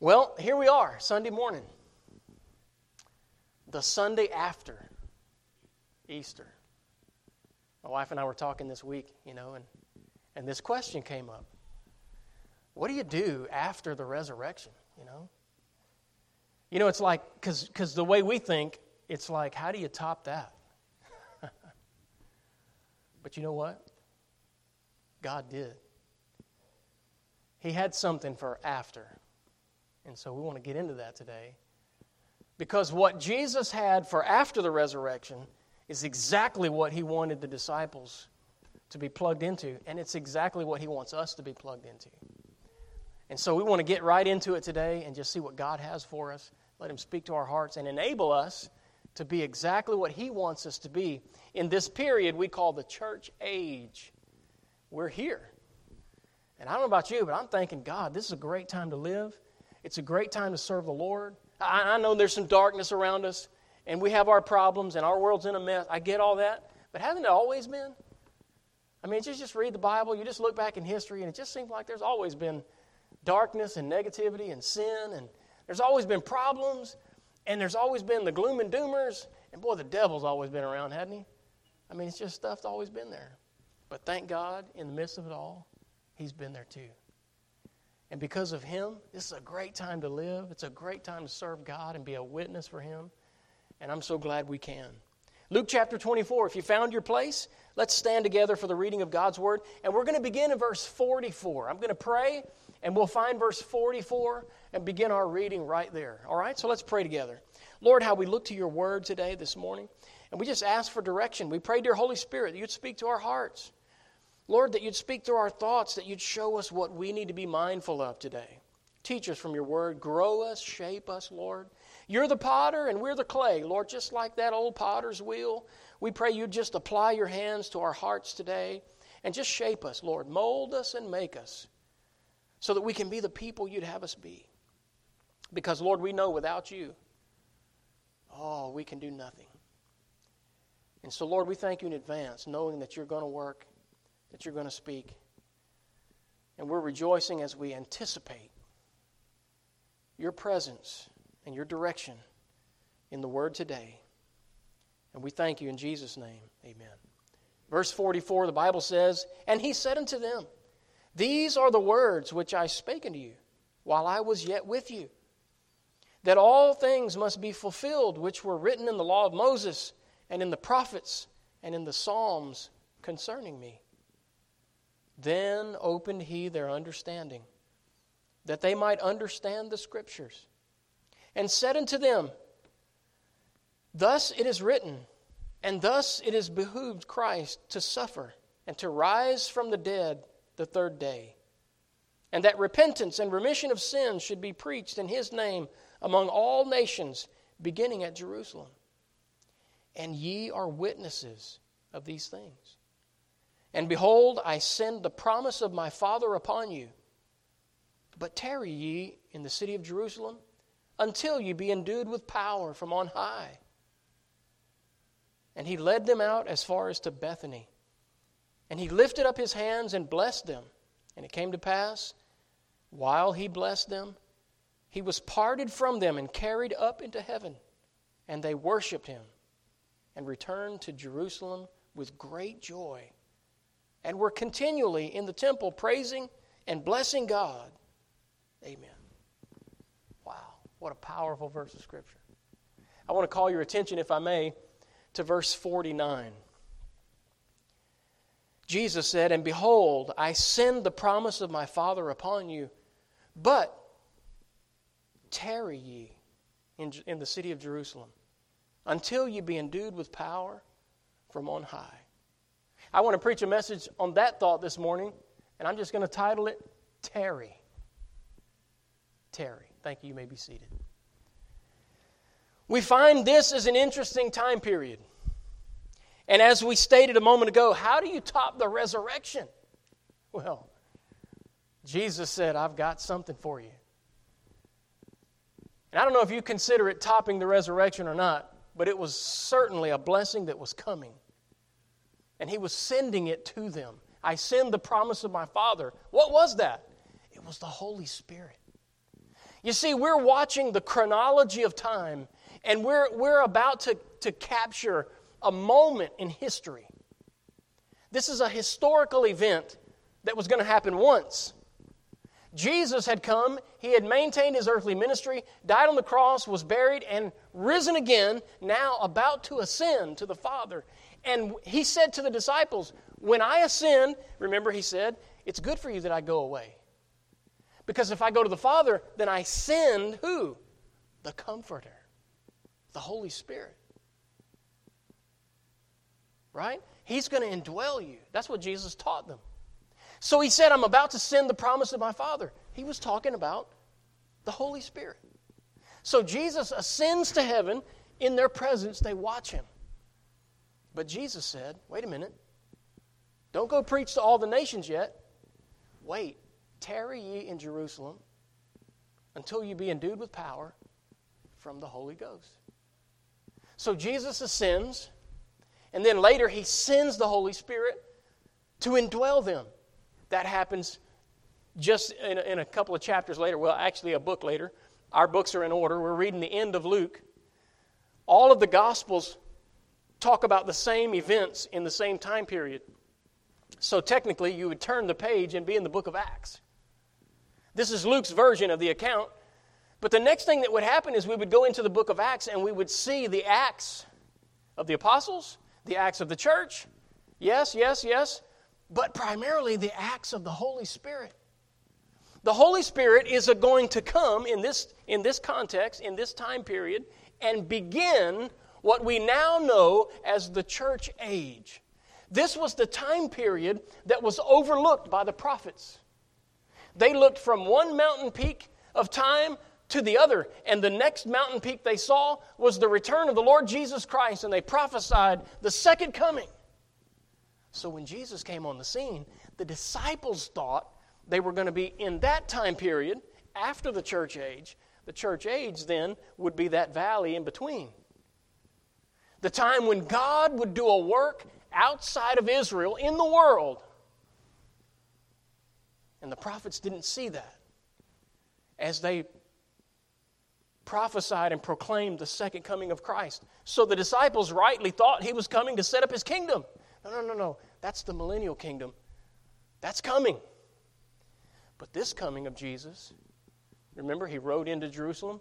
Well, here we are, Sunday morning. The Sunday after Easter. My wife and I were talking this week, you know, and, and this question came up. What do you do after the resurrection, you know? You know, it's like, because the way we think, it's like, how do you top that? but you know what? God did. He had something for after. And so we want to get into that today. Because what Jesus had for after the resurrection is exactly what he wanted the disciples to be plugged into, and it's exactly what he wants us to be plugged into. And so we want to get right into it today and just see what God has for us. Let him speak to our hearts and enable us to be exactly what he wants us to be in this period we call the church age. We're here. And I don't know about you, but I'm thanking God, this is a great time to live. It's a great time to serve the Lord. I, I know there's some darkness around us, and we have our problems, and our world's in a mess. I get all that. But hasn't it always been? I mean, just, just read the Bible, you just look back in history, and it just seems like there's always been darkness and negativity and sin, and there's always been problems, and there's always been the gloom and doomers. And boy, the devil's always been around, hadn't he? I mean, it's just stuff's always been there. But thank God, in the midst of it all, he's been there too. And because of him, this is a great time to live. It's a great time to serve God and be a witness for him. And I'm so glad we can. Luke chapter 24, if you found your place, let's stand together for the reading of God's word. And we're going to begin in verse 44. I'm going to pray, and we'll find verse 44 and begin our reading right there. All right? So let's pray together. Lord, how we look to your word today, this morning, and we just ask for direction. We pray, dear Holy Spirit, that you'd speak to our hearts. Lord, that you'd speak through our thoughts, that you'd show us what we need to be mindful of today. Teach us from your word. Grow us, shape us, Lord. You're the potter and we're the clay, Lord, just like that old potter's wheel. We pray you just apply your hands to our hearts today and just shape us, Lord. Mold us and make us so that we can be the people you'd have us be. Because, Lord, we know without you, oh, we can do nothing. And so, Lord, we thank you in advance, knowing that you're going to work that you're going to speak. And we're rejoicing as we anticipate your presence and your direction in the word today. And we thank you in Jesus' name. Amen. Verse 44, the Bible says, And he said unto them, These are the words which I spake unto you while I was yet with you, that all things must be fulfilled which were written in the law of Moses and in the prophets and in the Psalms concerning me. Then opened he their understanding, that they might understand the Scriptures, and said unto them, Thus it is written, and thus it is behooved Christ to suffer and to rise from the dead the third day, and that repentance and remission of sins should be preached in his name among all nations, beginning at Jerusalem. And ye are witnesses of these things. And behold, I send the promise of my Father upon you. But tarry ye in the city of Jerusalem until ye be endued with power from on high. And he led them out as far as to Bethany. And he lifted up his hands and blessed them. And it came to pass, while he blessed them, he was parted from them and carried up into heaven. And they worshiped him and returned to Jerusalem with great joy and were continually in the temple praising and blessing God. Amen. Wow, what a powerful verse of Scripture. I want to call your attention, if I may, to verse 49. Jesus said, And behold, I send the promise of my Father upon you, but tarry ye in, in the city of Jerusalem until ye be endued with power from on high. I want to preach a message on that thought this morning, and I'm just going to title it Tarry. Tarry. Thank you. You may be seated. We find this as an interesting time period. And as we stated a moment ago, how do you top the resurrection? Well, Jesus said, I've got something for you. And I don't know if you consider it topping the resurrection or not, but it was certainly a blessing that was coming and he was sending it to them. I send the promise of my Father. What was that? It was the Holy Spirit. You see, we're watching the chronology of time, and we're, we're about to, to capture a moment in history. This is a historical event that was going to happen once. Jesus had come, he had maintained his earthly ministry, died on the cross, was buried, and risen again, now about to ascend to the Father. And he said to the disciples, When I ascend, remember he said, it's good for you that I go away. Because if I go to the Father, then I send who? The Comforter, the Holy Spirit. Right? He's going to indwell you. That's what Jesus taught them. So he said, I'm about to send the promise of my Father. He was talking about the Holy Spirit. So Jesus ascends to heaven. In their presence, they watch him. But Jesus said, wait a minute. Don't go preach to all the nations yet. Wait, tarry ye in Jerusalem until you be endued with power from the Holy Ghost. So Jesus ascends, and then later he sends the Holy Spirit to indwell them. That happens just in a, in a couple of chapters later. Well, actually, a book later. Our books are in order. We're reading the end of Luke. All of the Gospels talk about the same events in the same time period. So technically, you would turn the page and be in the book of Acts. This is Luke's version of the account. But the next thing that would happen is we would go into the book of Acts and we would see the acts of the apostles, the acts of the church. Yes, yes, yes but primarily the acts of the Holy Spirit. The Holy Spirit is going to come in this, in this context, in this time period, and begin what we now know as the church age. This was the time period that was overlooked by the prophets. They looked from one mountain peak of time to the other, and the next mountain peak they saw was the return of the Lord Jesus Christ, and they prophesied the second coming. So when Jesus came on the scene, the disciples thought they were going to be in that time period after the church age. The church age then would be that valley in between. The time when God would do a work outside of Israel in the world. And the prophets didn't see that as they prophesied and proclaimed the second coming of Christ. So the disciples rightly thought he was coming to set up his kingdom. No, no, no, no. That's the millennial kingdom. That's coming. But this coming of Jesus, remember, he rode into Jerusalem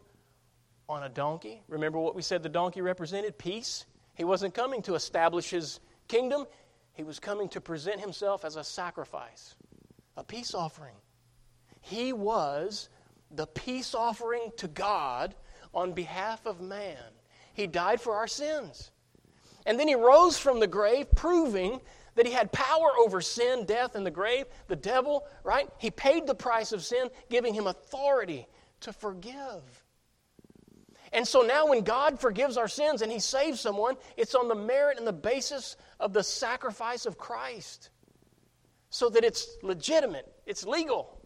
on a donkey. Remember what we said the donkey represented? Peace. He wasn't coming to establish his kingdom, he was coming to present himself as a sacrifice, a peace offering. He was the peace offering to God on behalf of man. He died for our sins. And then he rose from the grave, proving that he had power over sin, death, and the grave, the devil, right? He paid the price of sin, giving him authority to forgive. And so now, when God forgives our sins and He saves someone, it's on the merit and the basis of the sacrifice of Christ. So that it's legitimate, it's legal.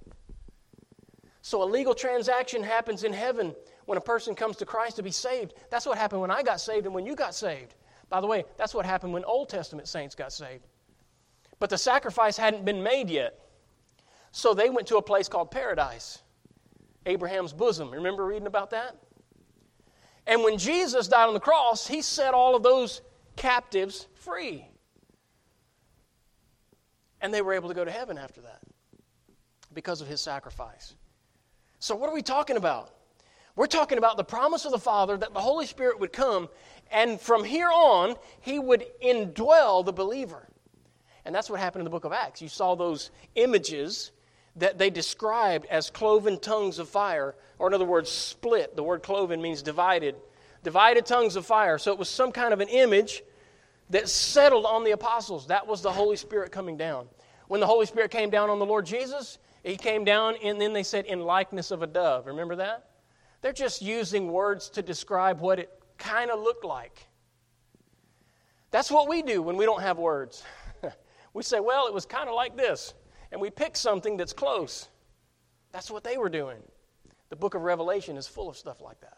So, a legal transaction happens in heaven when a person comes to Christ to be saved. That's what happened when I got saved and when you got saved. By the way, that's what happened when Old Testament saints got saved. But the sacrifice hadn't been made yet. So they went to a place called paradise, Abraham's bosom. Remember reading about that? And when Jesus died on the cross, he set all of those captives free. And they were able to go to heaven after that because of his sacrifice. So, what are we talking about? We're talking about the promise of the Father that the Holy Spirit would come, and from here on, He would indwell the believer. And that's what happened in the book of Acts. You saw those images that they described as cloven tongues of fire, or in other words, split. The word cloven means divided. Divided tongues of fire. So it was some kind of an image that settled on the apostles. That was the Holy Spirit coming down. When the Holy Spirit came down on the Lord Jesus, He came down, and then they said, in likeness of a dove. Remember that? They're just using words to describe what it kind of looked like. That's what we do when we don't have words. we say, well, it was kind of like this. And we pick something that's close. That's what they were doing. The book of Revelation is full of stuff like that.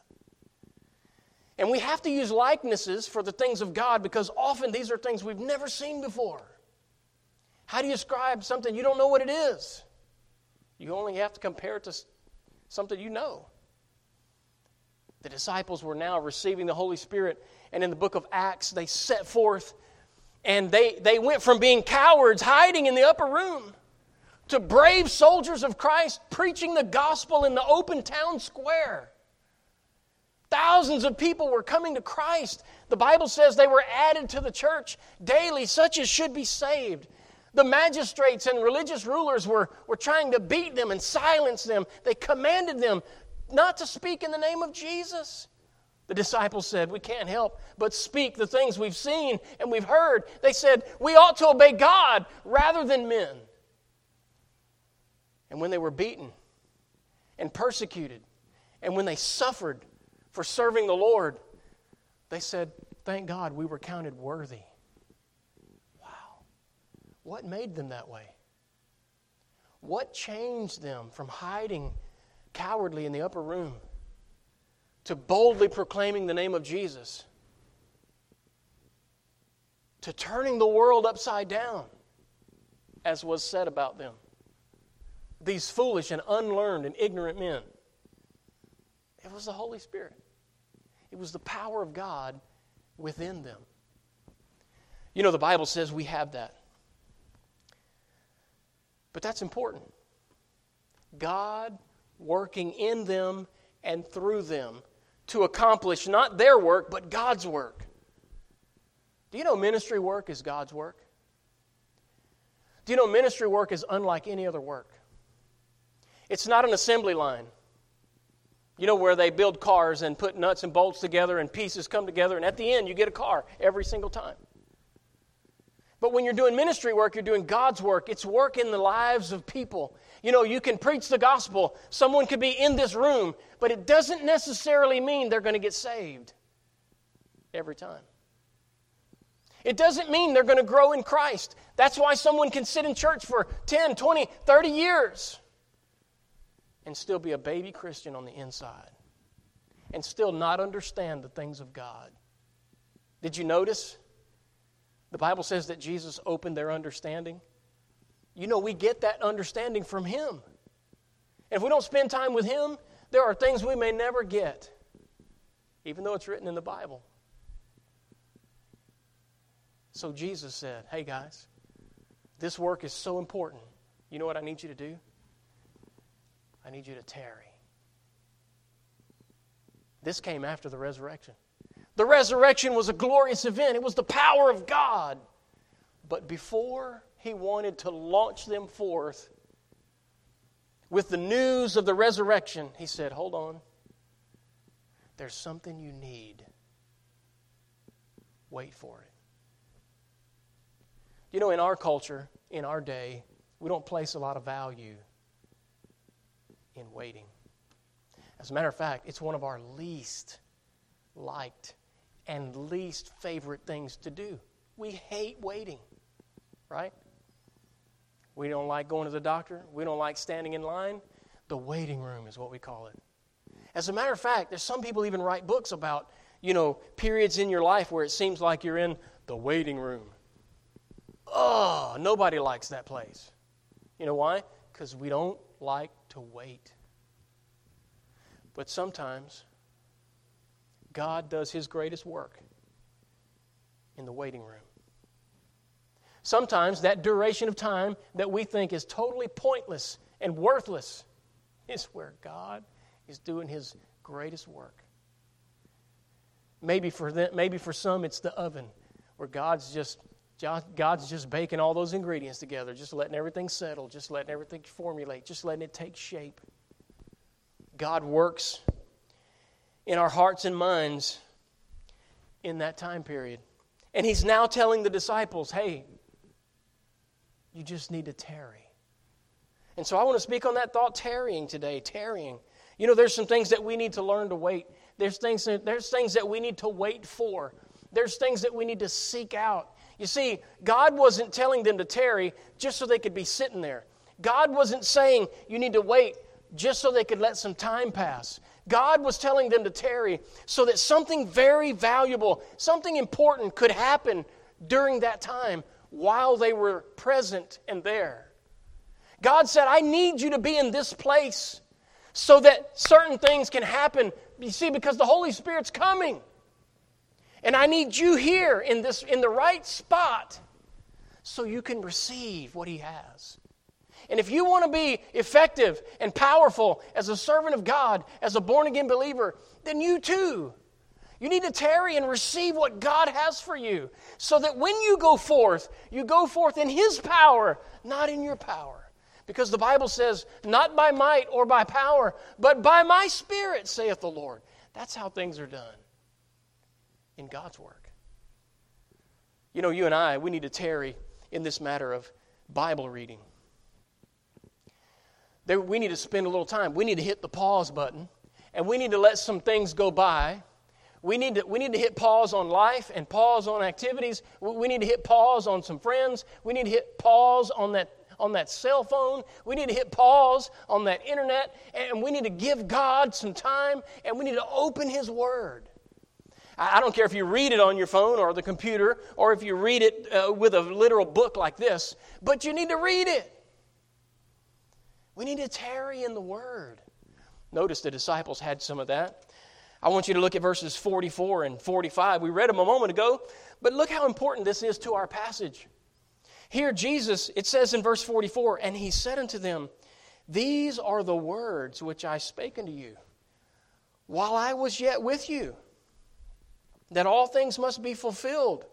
And we have to use likenesses for the things of God because often these are things we've never seen before. How do you describe something you don't know what it is? You only have to compare it to something you know. The disciples were now receiving the Holy Spirit, and in the book of Acts, they set forth and they, they went from being cowards hiding in the upper room to brave soldiers of Christ preaching the gospel in the open town square. Thousands of people were coming to Christ. The Bible says they were added to the church daily, such as should be saved. The magistrates and religious rulers were, were trying to beat them and silence them. They commanded them not to speak in the name of Jesus. The disciples said, We can't help but speak the things we've seen and we've heard. They said, We ought to obey God rather than men. And when they were beaten and persecuted, and when they suffered for serving the Lord, they said, Thank God we were counted worthy. Wow. What made them that way? What changed them from hiding cowardly in the upper room? to boldly proclaiming the name of Jesus, to turning the world upside down, as was said about them. These foolish and unlearned and ignorant men. It was the Holy Spirit, it was the power of God within them. You know, the Bible says we have that. But that's important. God working in them and through them to accomplish not their work, but God's work. Do you know ministry work is God's work? Do you know ministry work is unlike any other work? It's not an assembly line. You know, where they build cars and put nuts and bolts together and pieces come together, and at the end, you get a car every single time. But when you're doing ministry work, you're doing God's work. It's work in the lives of people. You know, you can preach the gospel. Someone could be in this room, but it doesn't necessarily mean they're going to get saved every time. It doesn't mean they're going to grow in Christ. That's why someone can sit in church for 10, 20, 30 years and still be a baby Christian on the inside and still not understand the things of God. Did you notice? The Bible says that Jesus opened their understanding. You know, we get that understanding from Him. And if we don't spend time with Him, there are things we may never get, even though it's written in the Bible. So Jesus said, Hey guys, this work is so important. You know what I need you to do? I need you to tarry. This came after the resurrection. The resurrection was a glorious event, it was the power of God. But before he wanted to launch them forth with the news of the resurrection, he said, Hold on. There's something you need. Wait for it. You know, in our culture, in our day, we don't place a lot of value in waiting. As a matter of fact, it's one of our least liked and least favorite things to do. We hate waiting, right? We don't like going to the doctor. We don't like standing in line. The waiting room is what we call it. As a matter of fact, there's some people even write books about, you know, periods in your life where it seems like you're in the waiting room. Oh, nobody likes that place. You know why? Because we don't like to wait. But sometimes God does his greatest work in the waiting room. Sometimes that duration of time that we think is totally pointless and worthless is where God is doing his greatest work. Maybe for them, maybe for some it's the oven where God's just God's just baking all those ingredients together, just letting everything settle, just letting everything formulate, just letting it take shape. God works in our hearts and minds in that time period. And he's now telling the disciples, hey, you just need to tarry. And so I want to speak on that thought tarrying today, tarrying. You know, there's some things that we need to learn to wait. There's things, there's things that we need to wait for. There's things that we need to seek out. You see, God wasn't telling them to tarry just so they could be sitting there. God wasn't saying you need to wait just so they could let some time pass. God was telling them to tarry so that something very valuable, something important could happen during that time while they were present and there. God said, I need you to be in this place so that certain things can happen. You see, because the Holy Spirit's coming. And I need you here in this in the right spot so you can receive what he has. And if you want to be effective and powerful as a servant of God, as a born again believer, then you too. You need to tarry and receive what God has for you so that when you go forth, you go forth in His power, not in your power. Because the Bible says, not by might or by power, but by my Spirit, saith the Lord. That's how things are done in God's work. You know, you and I, we need to tarry in this matter of Bible reading. There, we need to spend a little time. We need to hit the pause button, and we need to let some things go by. We need, to, we need to hit pause on life and pause on activities. We need to hit pause on some friends. We need to hit pause on that, on that cell phone. We need to hit pause on that internet. And we need to give God some time and we need to open His Word. I don't care if you read it on your phone or the computer or if you read it uh, with a literal book like this, but you need to read it. We need to tarry in the Word. Notice the disciples had some of that. I want you to look at verses 44 and 45. We read them a moment ago, but look how important this is to our passage. Here, Jesus, it says in verse 44, and he said unto them, These are the words which I spake unto you while I was yet with you that all things must be fulfilled,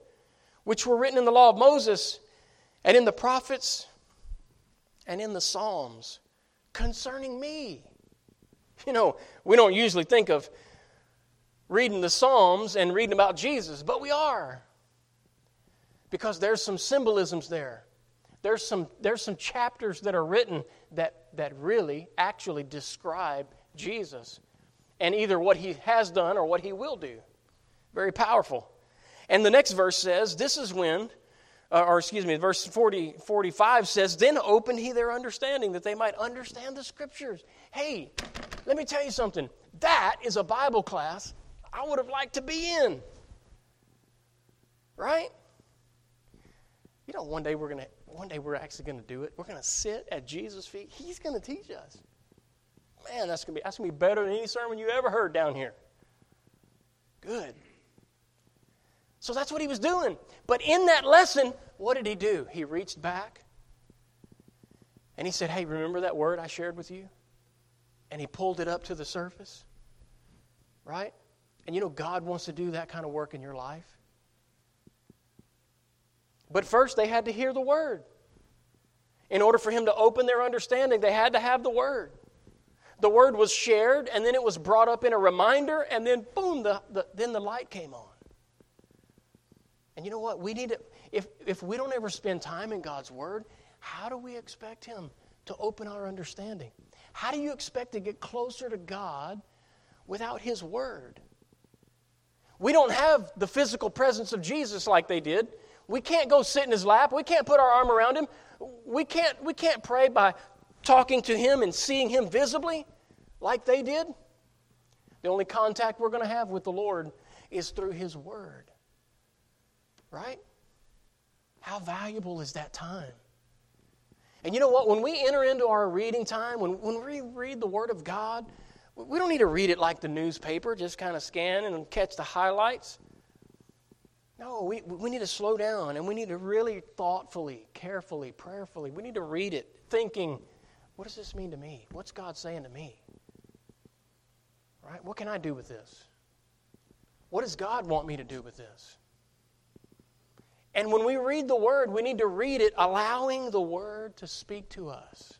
which were written in the law of Moses and in the prophets and in the Psalms concerning me. You know, we don't usually think of reading the Psalms and reading about Jesus, but we are. Because there's some symbolisms there. There's some, there's some chapters that are written that, that really actually describe Jesus and either what he has done or what he will do. Very powerful. And the next verse says, This is when, uh, or excuse me, verse 40, 45 says, Then opened he their understanding that they might understand the scriptures. Hey, let me tell you something. That is a Bible class I would have liked to be in. Right? You know, one day we're going to, one day we're actually going to do it. We're going to sit at Jesus' feet. He's going to teach us. Man, that's going to be, that's going to be better than any sermon you ever heard down here. Good. So that's what he was doing. But in that lesson, what did he do? He reached back and he said, Hey, remember that word I shared with you? And he pulled it up to the surface. Right? And you know, God wants to do that kind of work in your life. But first, they had to hear the word. In order for him to open their understanding, they had to have the word. The word was shared, and then it was brought up in a reminder, and then boom, the, the, then the light came on. And you know what? We need to, if, if we don't ever spend time in God's Word, how do we expect Him to open our understanding? How do you expect to get closer to God without His Word? We don't have the physical presence of Jesus like they did. We can't go sit in His lap. We can't put our arm around Him. We can't, we can't pray by talking to Him and seeing Him visibly like they did. The only contact we're going to have with the Lord is through His Word. Right? How valuable is that time? And you know what? When we enter into our reading time, when, when we read the Word of God, we don't need to read it like the newspaper, just kind of scan and catch the highlights. No, we, we need to slow down and we need to really thoughtfully, carefully, prayerfully, we need to read it thinking, what does this mean to me? What's God saying to me? Right? What can I do with this? What does God want me to do with this? And when we read the Word, we need to read it allowing the Word to speak to us.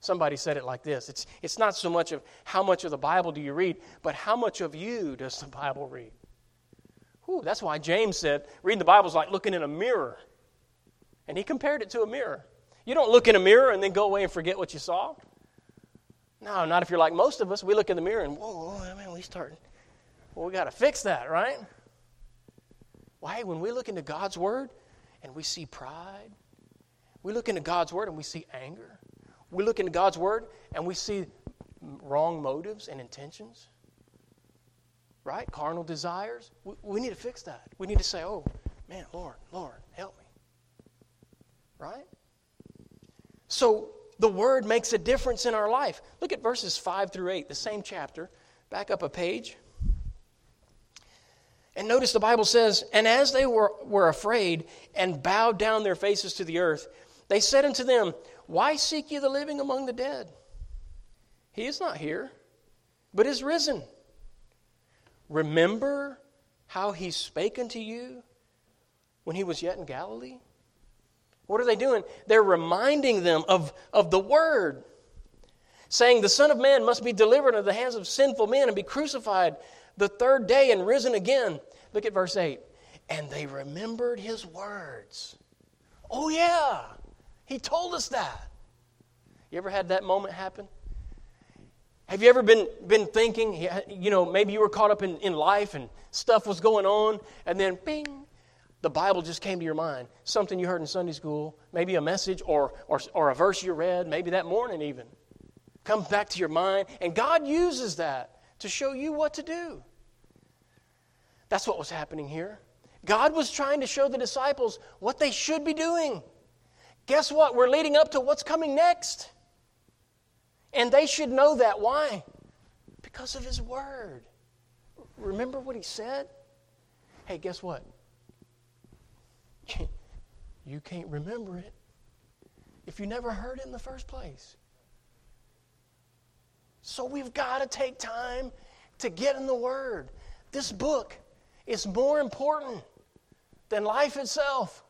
Somebody said it like this it's, it's not so much of how much of the Bible do you read, but how much of you does the Bible read? Whew, that's why James said reading the Bible is like looking in a mirror. And he compared it to a mirror. You don't look in a mirror and then go away and forget what you saw. No, not if you're like most of us. We look in the mirror and, whoa, whoa man, we start. Well, we got to fix that, right? Why? When we look into God's Word and we see pride, we look into God's Word and we see anger, we look into God's Word and we see wrong motives and intentions, right? Carnal desires. We, we need to fix that. We need to say, oh, man, Lord, Lord, help me. Right? So, the Word makes a difference in our life. Look at verses 5 through 8, the same chapter. Back up a page. And notice the Bible says, And as they were, were afraid and bowed down their faces to the earth, they said unto them, Why seek ye the living among the dead? He is not here, but is risen. Remember how he spake unto you when he was yet in Galilee? What are they doing? They're reminding them of, of the word, saying, The Son of Man must be delivered into the hands of sinful men and be crucified the third day and risen again. Look at verse 8. And they remembered his words. Oh, yeah, he told us that. You ever had that moment happen? Have you ever been, been thinking, you know, maybe you were caught up in, in life and stuff was going on, and then bing, the Bible just came to your mind. Something you heard in Sunday school, maybe a message or, or, or a verse you read, maybe that morning even. Comes back to your mind, and God uses that to show you what to do. That's what was happening here. God was trying to show the disciples what they should be doing. Guess what? We're leading up to what's coming next. And they should know that. Why? Because of His Word. Remember what He said? Hey, guess what? You can't remember it if you never heard it in the first place. So we've got to take time to get in the Word. This book is more important than life itself.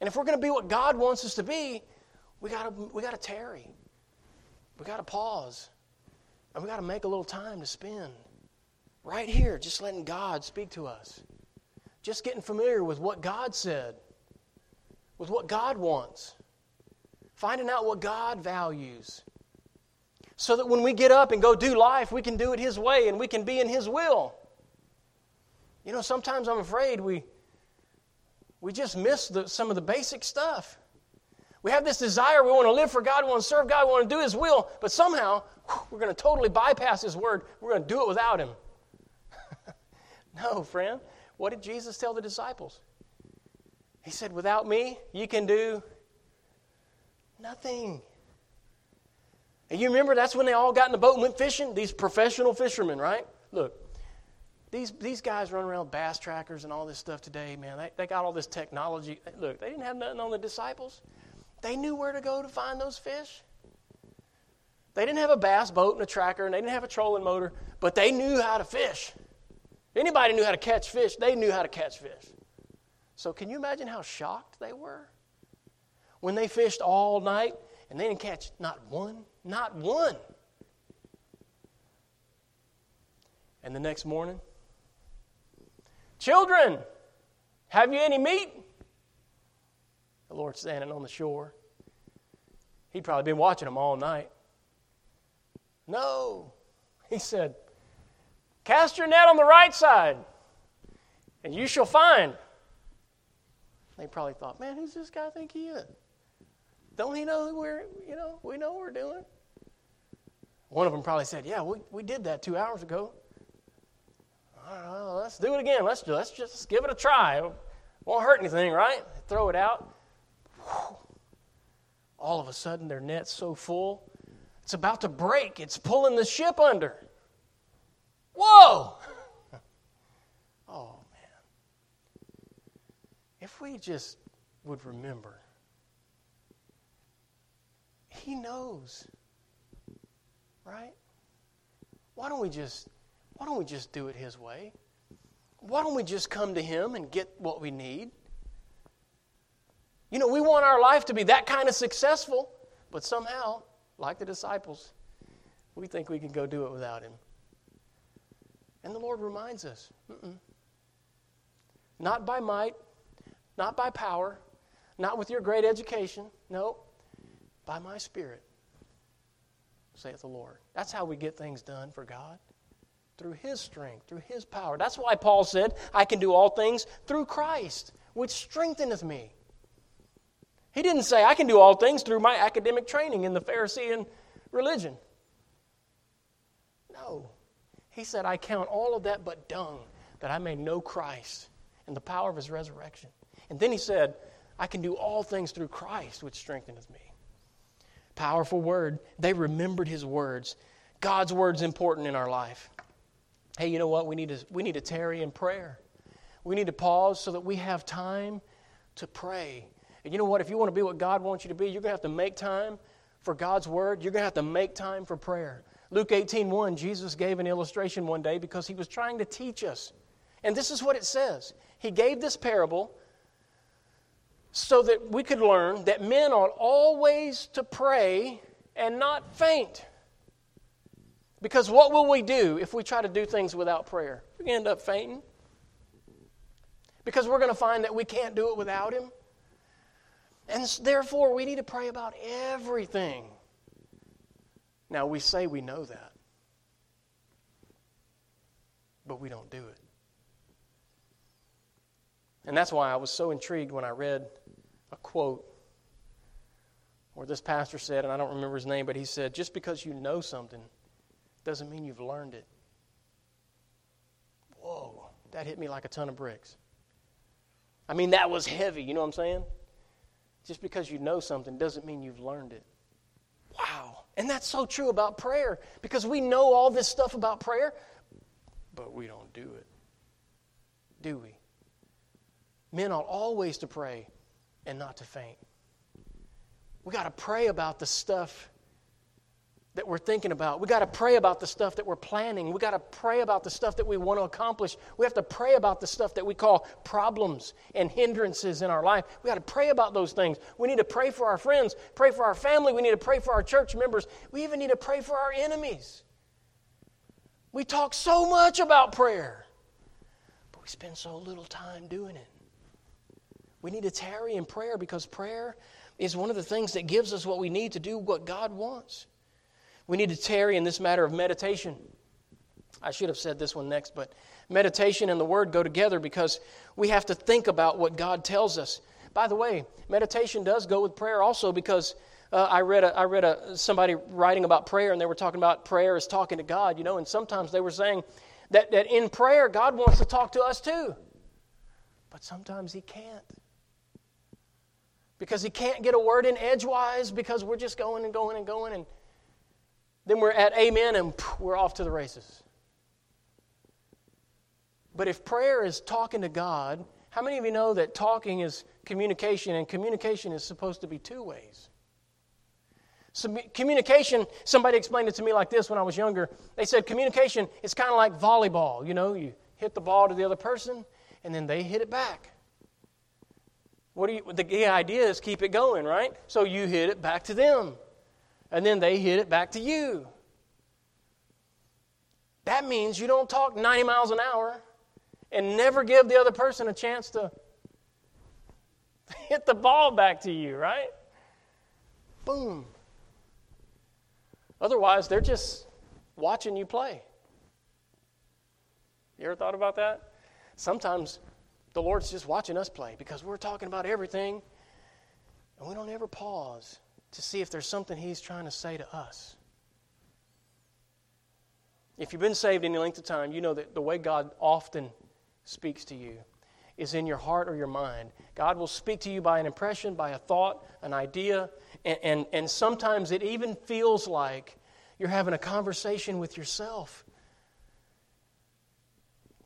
And if we're going to be what God wants us to be, we got to we got to tarry. We got to pause. And we got to make a little time to spend right here, just letting God speak to us. Just getting familiar with what God said, with what God wants, finding out what God values. So that when we get up and go do life, we can do it His way and we can be in His will. You know, sometimes I'm afraid we, we just miss the, some of the basic stuff. We have this desire, we want to live for God, we want to serve God, we want to do His will, but somehow we're going to totally bypass His word. We're going to do it without Him. no, friend. What did Jesus tell the disciples? He said, Without me, you can do nothing. And you remember that's when they all got in the boat and went fishing? These professional fishermen, right? Look, these, these guys run around bass trackers and all this stuff today, man. They, they got all this technology. Look, they didn't have nothing on the disciples. They knew where to go to find those fish. They didn't have a bass boat and a tracker, and they didn't have a trolling motor, but they knew how to fish anybody knew how to catch fish, they knew how to catch fish. So, can you imagine how shocked they were when they fished all night and they didn't catch not one, not one? And the next morning, children, have you any meat? The Lord standing on the shore. He'd probably been watching them all night. No. He said, Cast your net on the right side, and you shall find. They probably thought, man, who's this guy think he is? Don't he know we're, you know, we know what we're doing? One of them probably said, yeah, we, we did that two hours ago. All right, well, let's do it again. Let's, let's just give it a try. It won't hurt anything, right? Throw it out. All of a sudden, their net's so full, it's about to break. It's pulling the ship under. Whoa! oh, man. If we just would remember, He knows, right? Why don't we just why don't we just do it his way? Why don't we just come to him and get what we need? You know, we want our life to be that kind of successful, but somehow, like the disciples, we think we can go do it without him. And the Lord reminds us not by might, not by power, not with your great education. No, by my Spirit, saith the Lord. That's how we get things done for God. Through His strength, through His power. That's why Paul said, I can do all things through Christ, which strengtheneth me. He didn't say, I can do all things through my academic training in the Pharisee religion. No. He said, I count all of that but dung, that I may know Christ and the power of his resurrection. And then he said, I can do all things through Christ, which strengtheneth me. Powerful word. They remembered his words. God's word's important in our life. Hey, you know what? We need to, we need to tarry in prayer. We need to pause so that we have time to pray. And you know what? If you want to be what God wants you to be, you're going to have to make time for God's word. You're going to have to make time for prayer. Luke 18 1, Jesus gave an illustration one day because he was trying to teach us. And this is what it says He gave this parable so that we could learn that men ought always to pray and not faint. Because what will we do if we try to do things without prayer? To end up fainting. Because we're going to find that we can't do it without Him. And therefore, we need to pray about everything. Now, we say we know that, but we don't do it. And that's why I was so intrigued when I read a quote where this pastor said, and I don't remember his name, but he said, just because you know something doesn't mean you've learned it. Whoa, that hit me like a ton of bricks. I mean, that was heavy, you know what I'm saying? Just because you know something doesn't mean you've learned it. Wow. And that's so true about prayer because we know all this stuff about prayer, but we don't do it. Do we? Men ought always to pray and not to faint. We got to pray about the stuff that we're thinking about. We got to pray about the stuff that we're planning. We got to pray about the stuff that we want to accomplish. We have to pray about the stuff that we call problems and hindrances in our life. We got to pray about those things. We need to pray for our friends, pray for our family. We need to pray for our church members. We even need to pray for our enemies. We talk so much about prayer, but we spend so little time doing it. We need to tarry in prayer because prayer is one of the things that gives us what we need to do what God wants. We need to tarry in this matter of meditation. I should have said this one next, but meditation and the Word go together because we have to think about what God tells us. By the way, meditation does go with prayer also because uh, I read, a, I read a, somebody writing about prayer and they were talking about prayer as talking to God, you know, and sometimes they were saying that, that in prayer God wants to talk to us too. But sometimes He can't. Because He can't get a word in edgewise because we're just going and going and going and then we're at amen and we're off to the races. But if prayer is talking to God, how many of you know that talking is communication and communication is supposed to be two ways? So communication, somebody explained it to me like this when I was younger. They said communication is kind of like volleyball. You know, you hit the ball to the other person and then they hit it back. What do you, the idea is keep it going, right? So you hit it back to them and then they hit it back to you. That means you don't talk 90 miles an hour and never give the other person a chance to hit the ball back to you, right? Boom. Otherwise, they're just watching you play. You ever thought about that? Sometimes the Lord's just watching us play because we're talking about everything and we don't ever pause to see if there's something He's trying to say to us. If you've been saved any length of time, you know that the way God often speaks to you is in your heart or your mind. God will speak to you by an impression, by a thought, an idea, and, and, and sometimes it even feels like you're having a conversation with yourself.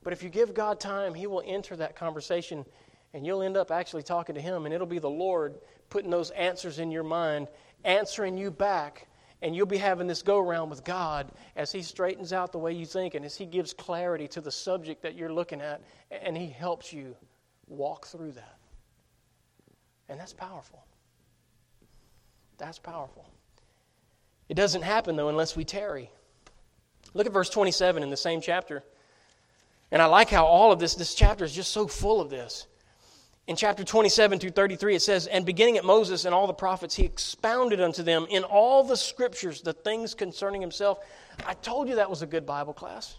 But if you give God time, He will enter that conversation and you'll end up actually talking to Him, and it'll be the Lord putting those answers in your mind, answering you back, and you'll be having this go around with God as He straightens out the way you think and as He gives clarity to the subject that you're looking at, and He helps you walk through that. And that's powerful. That's powerful. It doesn't happen, though, unless we tarry. Look at verse 27 in the same chapter. And I like how all of this, this chapter is just so full of this in chapter 27 through 33, it says, And beginning at Moses and all the prophets, he expounded unto them in all the scriptures the things concerning himself. I told you that was a good Bible class.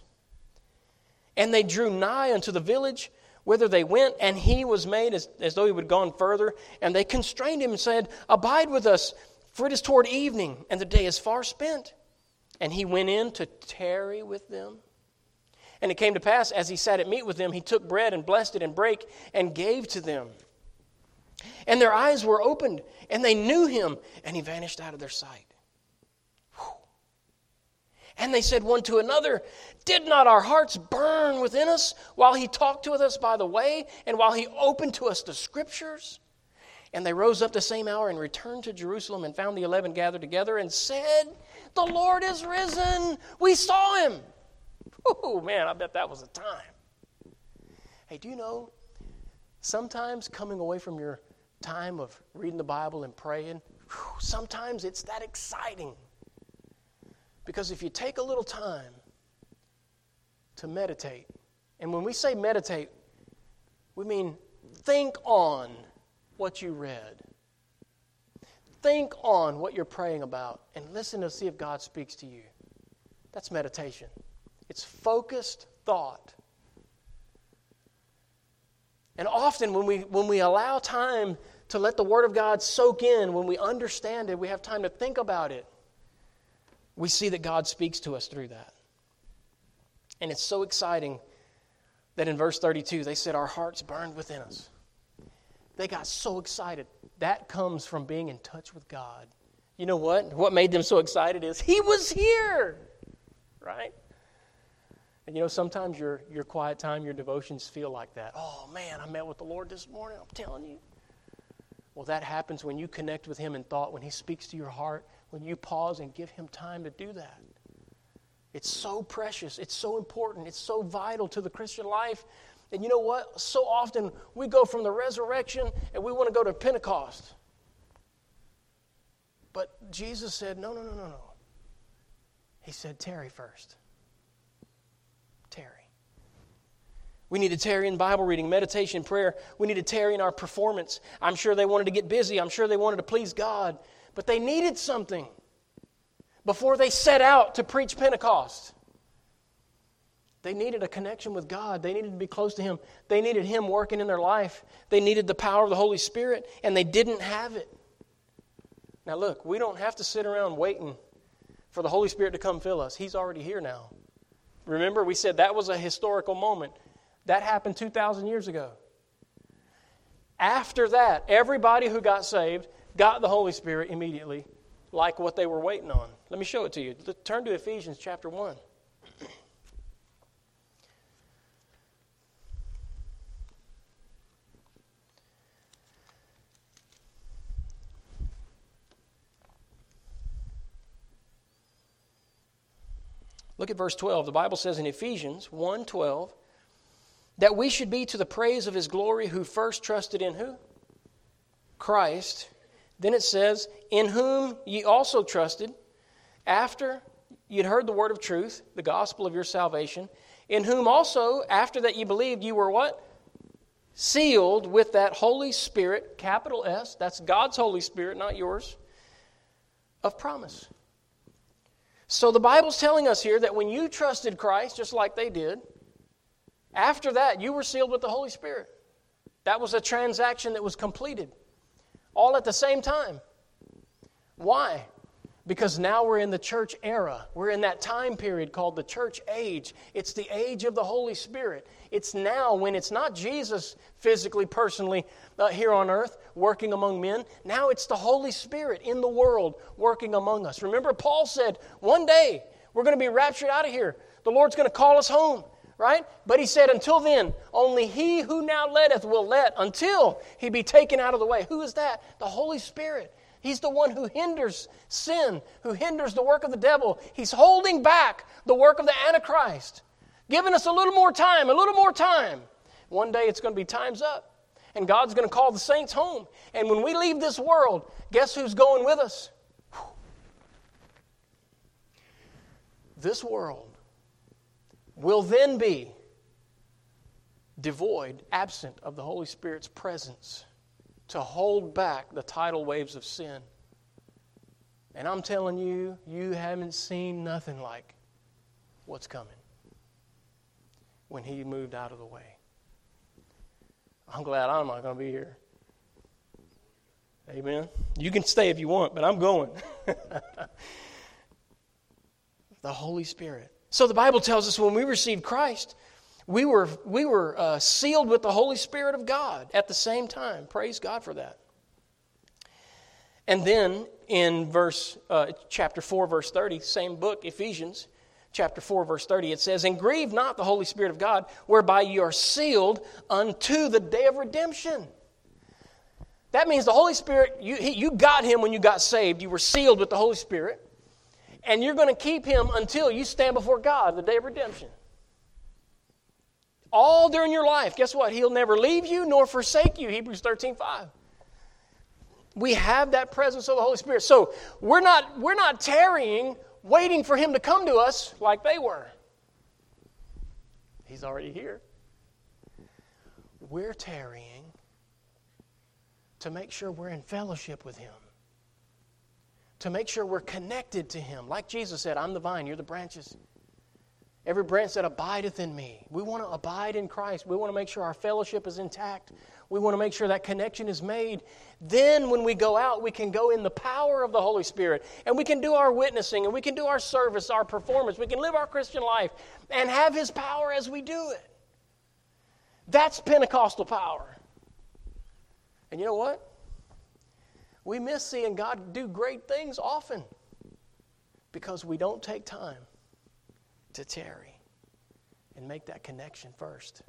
And they drew nigh unto the village whither they went, and he was made as, as though he would gone further. And they constrained him and said, Abide with us, for it is toward evening, and the day is far spent. And he went in to tarry with them. And it came to pass, as he sat at meat with them, he took bread and blessed it and brake and gave to them. And their eyes were opened, and they knew him, and he vanished out of their sight. And they said one to another, Did not our hearts burn within us while he talked to us by the way, and while he opened to us the scriptures? And they rose up the same hour and returned to Jerusalem and found the eleven gathered together and said, The Lord is risen. We saw him. Oh, man, I bet that was a time. Hey, do you know, sometimes coming away from your time of reading the Bible and praying, sometimes it's that exciting. Because if you take a little time to meditate, and when we say meditate, we mean think on what you read. Think on what you're praying about and listen to see if God speaks to you. That's meditation. It's focused thought. And often when we when we allow time to let the word of God soak in, when we understand it, we have time to think about it. We see that God speaks to us through that. And it's so exciting that in verse 32 they said our hearts burned within us. They got so excited. That comes from being in touch with God. You know what? What made them so excited is He was here, right? And you know, sometimes your, your quiet time, your devotions feel like that. Oh, man, I met with the Lord this morning, I'm telling you. Well, that happens when you connect with Him in thought, when He speaks to your heart, when you pause and give Him time to do that. It's so precious, it's so important, it's so vital to the Christian life and you know what? So often we go from the resurrection and we want to go to Pentecost. But Jesus said, no, no, no, no, no. He said, tarry first. Tarry. We need to tarry in Bible reading, meditation, prayer. We need to tarry in our performance. I'm sure they wanted to get busy. I'm sure they wanted to please God. But they needed something before they set out to preach Pentecost. They needed a connection with God. They needed to be close to Him. They needed Him working in their life. They needed the power of the Holy Spirit, and they didn't have it. Now, look, we don't have to sit around waiting for the Holy Spirit to come fill us. He's already here now. Remember, we said that was a historical moment. That happened 2,000 years ago. After that, everybody who got saved got the Holy Spirit immediately, like what they were waiting on. Let me show it to you. Turn to Ephesians chapter 1. Look at verse 12. The Bible says in Ephesians 1:12 that we should be to the praise of his glory who first trusted in who? Christ. Then it says, "In whom ye also trusted after you'd heard the word of truth, the gospel of your salvation, in whom also after that ye believed you were what? Sealed with that Holy Spirit, capital S, that's God's Holy Spirit, not yours, of promise." So the Bible's telling us here that when you trusted Christ, just like they did, after that, you were sealed with the Holy Spirit. That was a transaction that was completed, all at the same time. Why? because now we're in the church era. We're in that time period called the church age. It's the age of the Holy Spirit. It's now when it's not Jesus physically, personally uh, here on earth working among men. Now it's the Holy Spirit in the world working among us. Remember, Paul said, one day we're going to be raptured out of here. The Lord's going to call us home right? But he said, Until then, only he who now letteth will let until he be taken out of the way. Who is that? The Holy Spirit. He's the one who hinders sin, who hinders the work of the devil. He's holding back the work of the Antichrist, giving us a little more time, a little more time. One day it's going to be time's up, and God's going to call the saints home. And when we leave this world, guess who's going with us? This world will then be devoid, absent of the Holy Spirit's presence to hold back the tidal waves of sin. And I'm telling you, you haven't seen nothing like what's coming when he moved out of the way. I'm glad I'm not going to be here. Amen. You can stay if you want, but I'm going. the Holy Spirit. So the Bible tells us when we received Christ, We were, we were uh, sealed with the Holy Spirit of God at the same time. Praise God for that. And then in verse uh, chapter 4 verse 30 same book ephesians chapter 4 verse 30 it says and grieve not the holy spirit of god whereby you are sealed unto the day of redemption that means the holy spirit you, he, you got him when you got saved you were sealed with the holy spirit and you're going to keep him until you stand before god the day of redemption all during your life guess what he'll never leave you nor forsake you hebrews 13 5 we have that presence of the Holy Spirit. So we're not, we're not tarrying, waiting for Him to come to us like they were. He's already here. We're tarrying to make sure we're in fellowship with Him, to make sure we're connected to Him. Like Jesus said, I'm the vine, you're the branches. Every branch that abideth in me. We want to abide in Christ. We want to make sure our fellowship is intact. We want to make sure that connection is made. Then, when we go out, we can go in the power of the Holy Spirit and we can do our witnessing and we can do our service, our performance. We can live our Christian life and have His power as we do it. That's Pentecostal power. And you know what? We miss seeing God do great things often because we don't take time to tarry and make that connection first.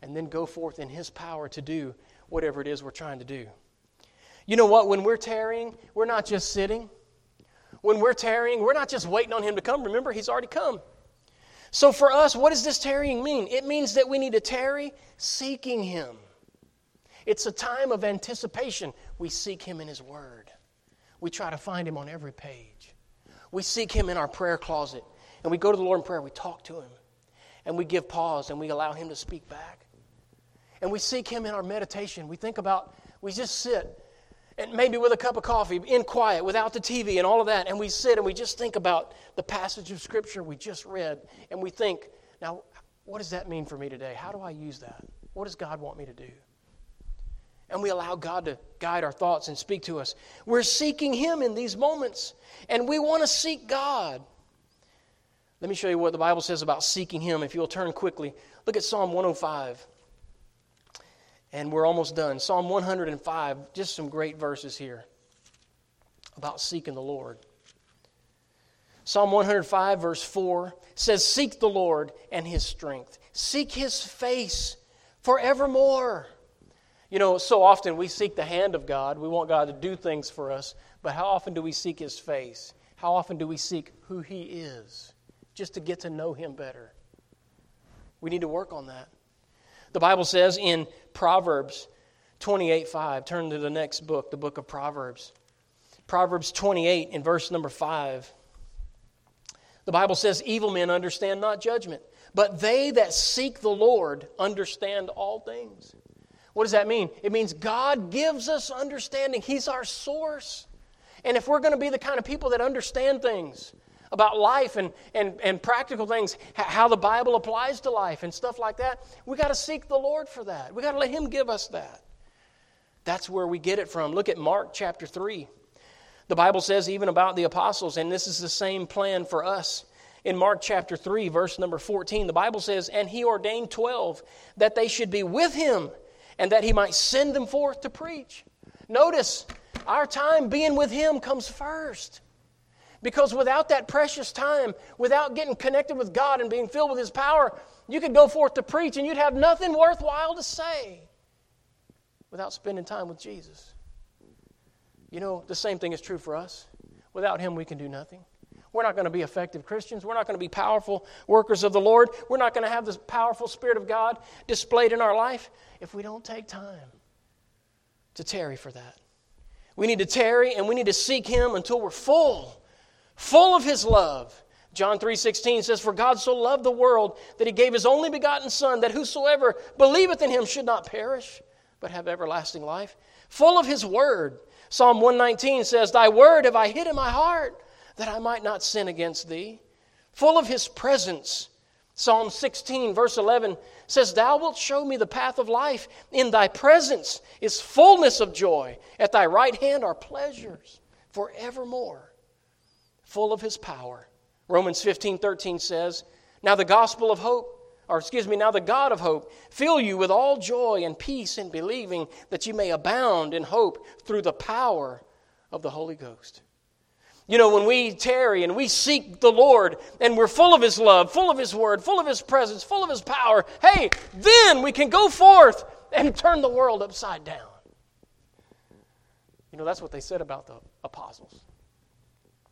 And then go forth in His power to do whatever it is we're trying to do. You know what? When we're tarrying, we're not just sitting. When we're tarrying, we're not just waiting on Him to come. Remember, He's already come. So for us, what does this tarrying mean? It means that we need to tarry seeking Him. It's a time of anticipation. We seek Him in His Word. We try to find Him on every page. We seek Him in our prayer closet. And we go to the Lord in prayer, we talk to Him, and we give pause, and we allow Him to speak back. And we seek Him in our meditation. We think about, we just sit, and maybe with a cup of coffee, in quiet, without the TV and all of that, and we sit and we just think about the passage of Scripture we just read, and we think, now, what does that mean for me today? How do I use that? What does God want me to do? And we allow God to guide our thoughts and speak to us. We're seeking Him in these moments, and we want to seek God. Let me show you what the Bible says about seeking Him. If you'll turn quickly, look at Psalm 105. And we're almost done. Psalm 105, just some great verses here about seeking the Lord. Psalm 105, verse 4 says, Seek the Lord and His strength, seek His face forevermore. You know, so often we seek the hand of God. We want God to do things for us. But how often do we seek His face? How often do we seek who He is? just to get to know Him better. We need to work on that. The Bible says in Proverbs 28 5, turn to the next book, the book of Proverbs. Proverbs 28 in verse number 5. The Bible says, Evil men understand not judgment, but they that seek the Lord understand all things. What does that mean? It means God gives us understanding, He's our source. And if we're going to be the kind of people that understand things, about life and, and, and practical things, how the Bible applies to life and stuff like that, we got to seek the Lord for that. We got to let Him give us that. That's where we get it from. Look at Mark chapter 3. The Bible says even about the apostles, and this is the same plan for us. In Mark chapter 3, verse number 14, the Bible says, And he ordained 12 that they should be with him and that he might send them forth to preach. Notice, our time being with him comes first. Because without that precious time, without getting connected with God and being filled with His power, you could go forth to preach and you'd have nothing worthwhile to say without spending time with Jesus. You know, the same thing is true for us. Without Him, we can do nothing. We're not going to be effective Christians. We're not going to be powerful workers of the Lord. We're not going to have this powerful Spirit of God displayed in our life if we don't take time to tarry for that. We need to tarry and we need to seek Him until we're full full of his love. John 3:16 says for God so loved the world that he gave his only begotten son that whosoever believeth in him should not perish but have everlasting life. Full of his word. Psalm 119 says thy word have I hid in my heart that I might not sin against thee. Full of his presence. Psalm 16 verse 11 says thou wilt show me the path of life in thy presence is fullness of joy at thy right hand are pleasures forevermore full of his power. Romans 15 13 says, Now the gospel of hope or excuse me, now the God of hope, fill you with all joy and peace in believing that you may abound in hope through the power of the Holy Ghost. You know, when we tarry and we seek the Lord and we're full of His love, full of His word, full of His presence, full of His power, hey, then we can go forth and turn the world upside down. You know, that's what they said about the apostles.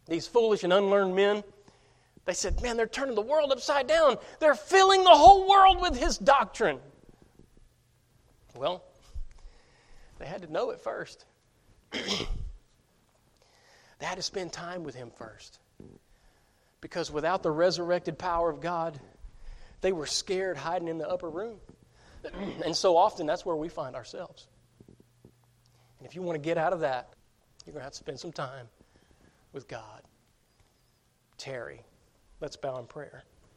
These foolish and unlearned men, they said, man, they're turning the world upside down. They're filling the whole world with His doctrine. Well, they had to know it first. They had to spend time with Him first. Because without the resurrected power of God, they were scared hiding in the upper room. and so often that's where we find ourselves. And if you want to get out of that, you're going to have to spend some time with God. Tarry, Let's bow in prayer.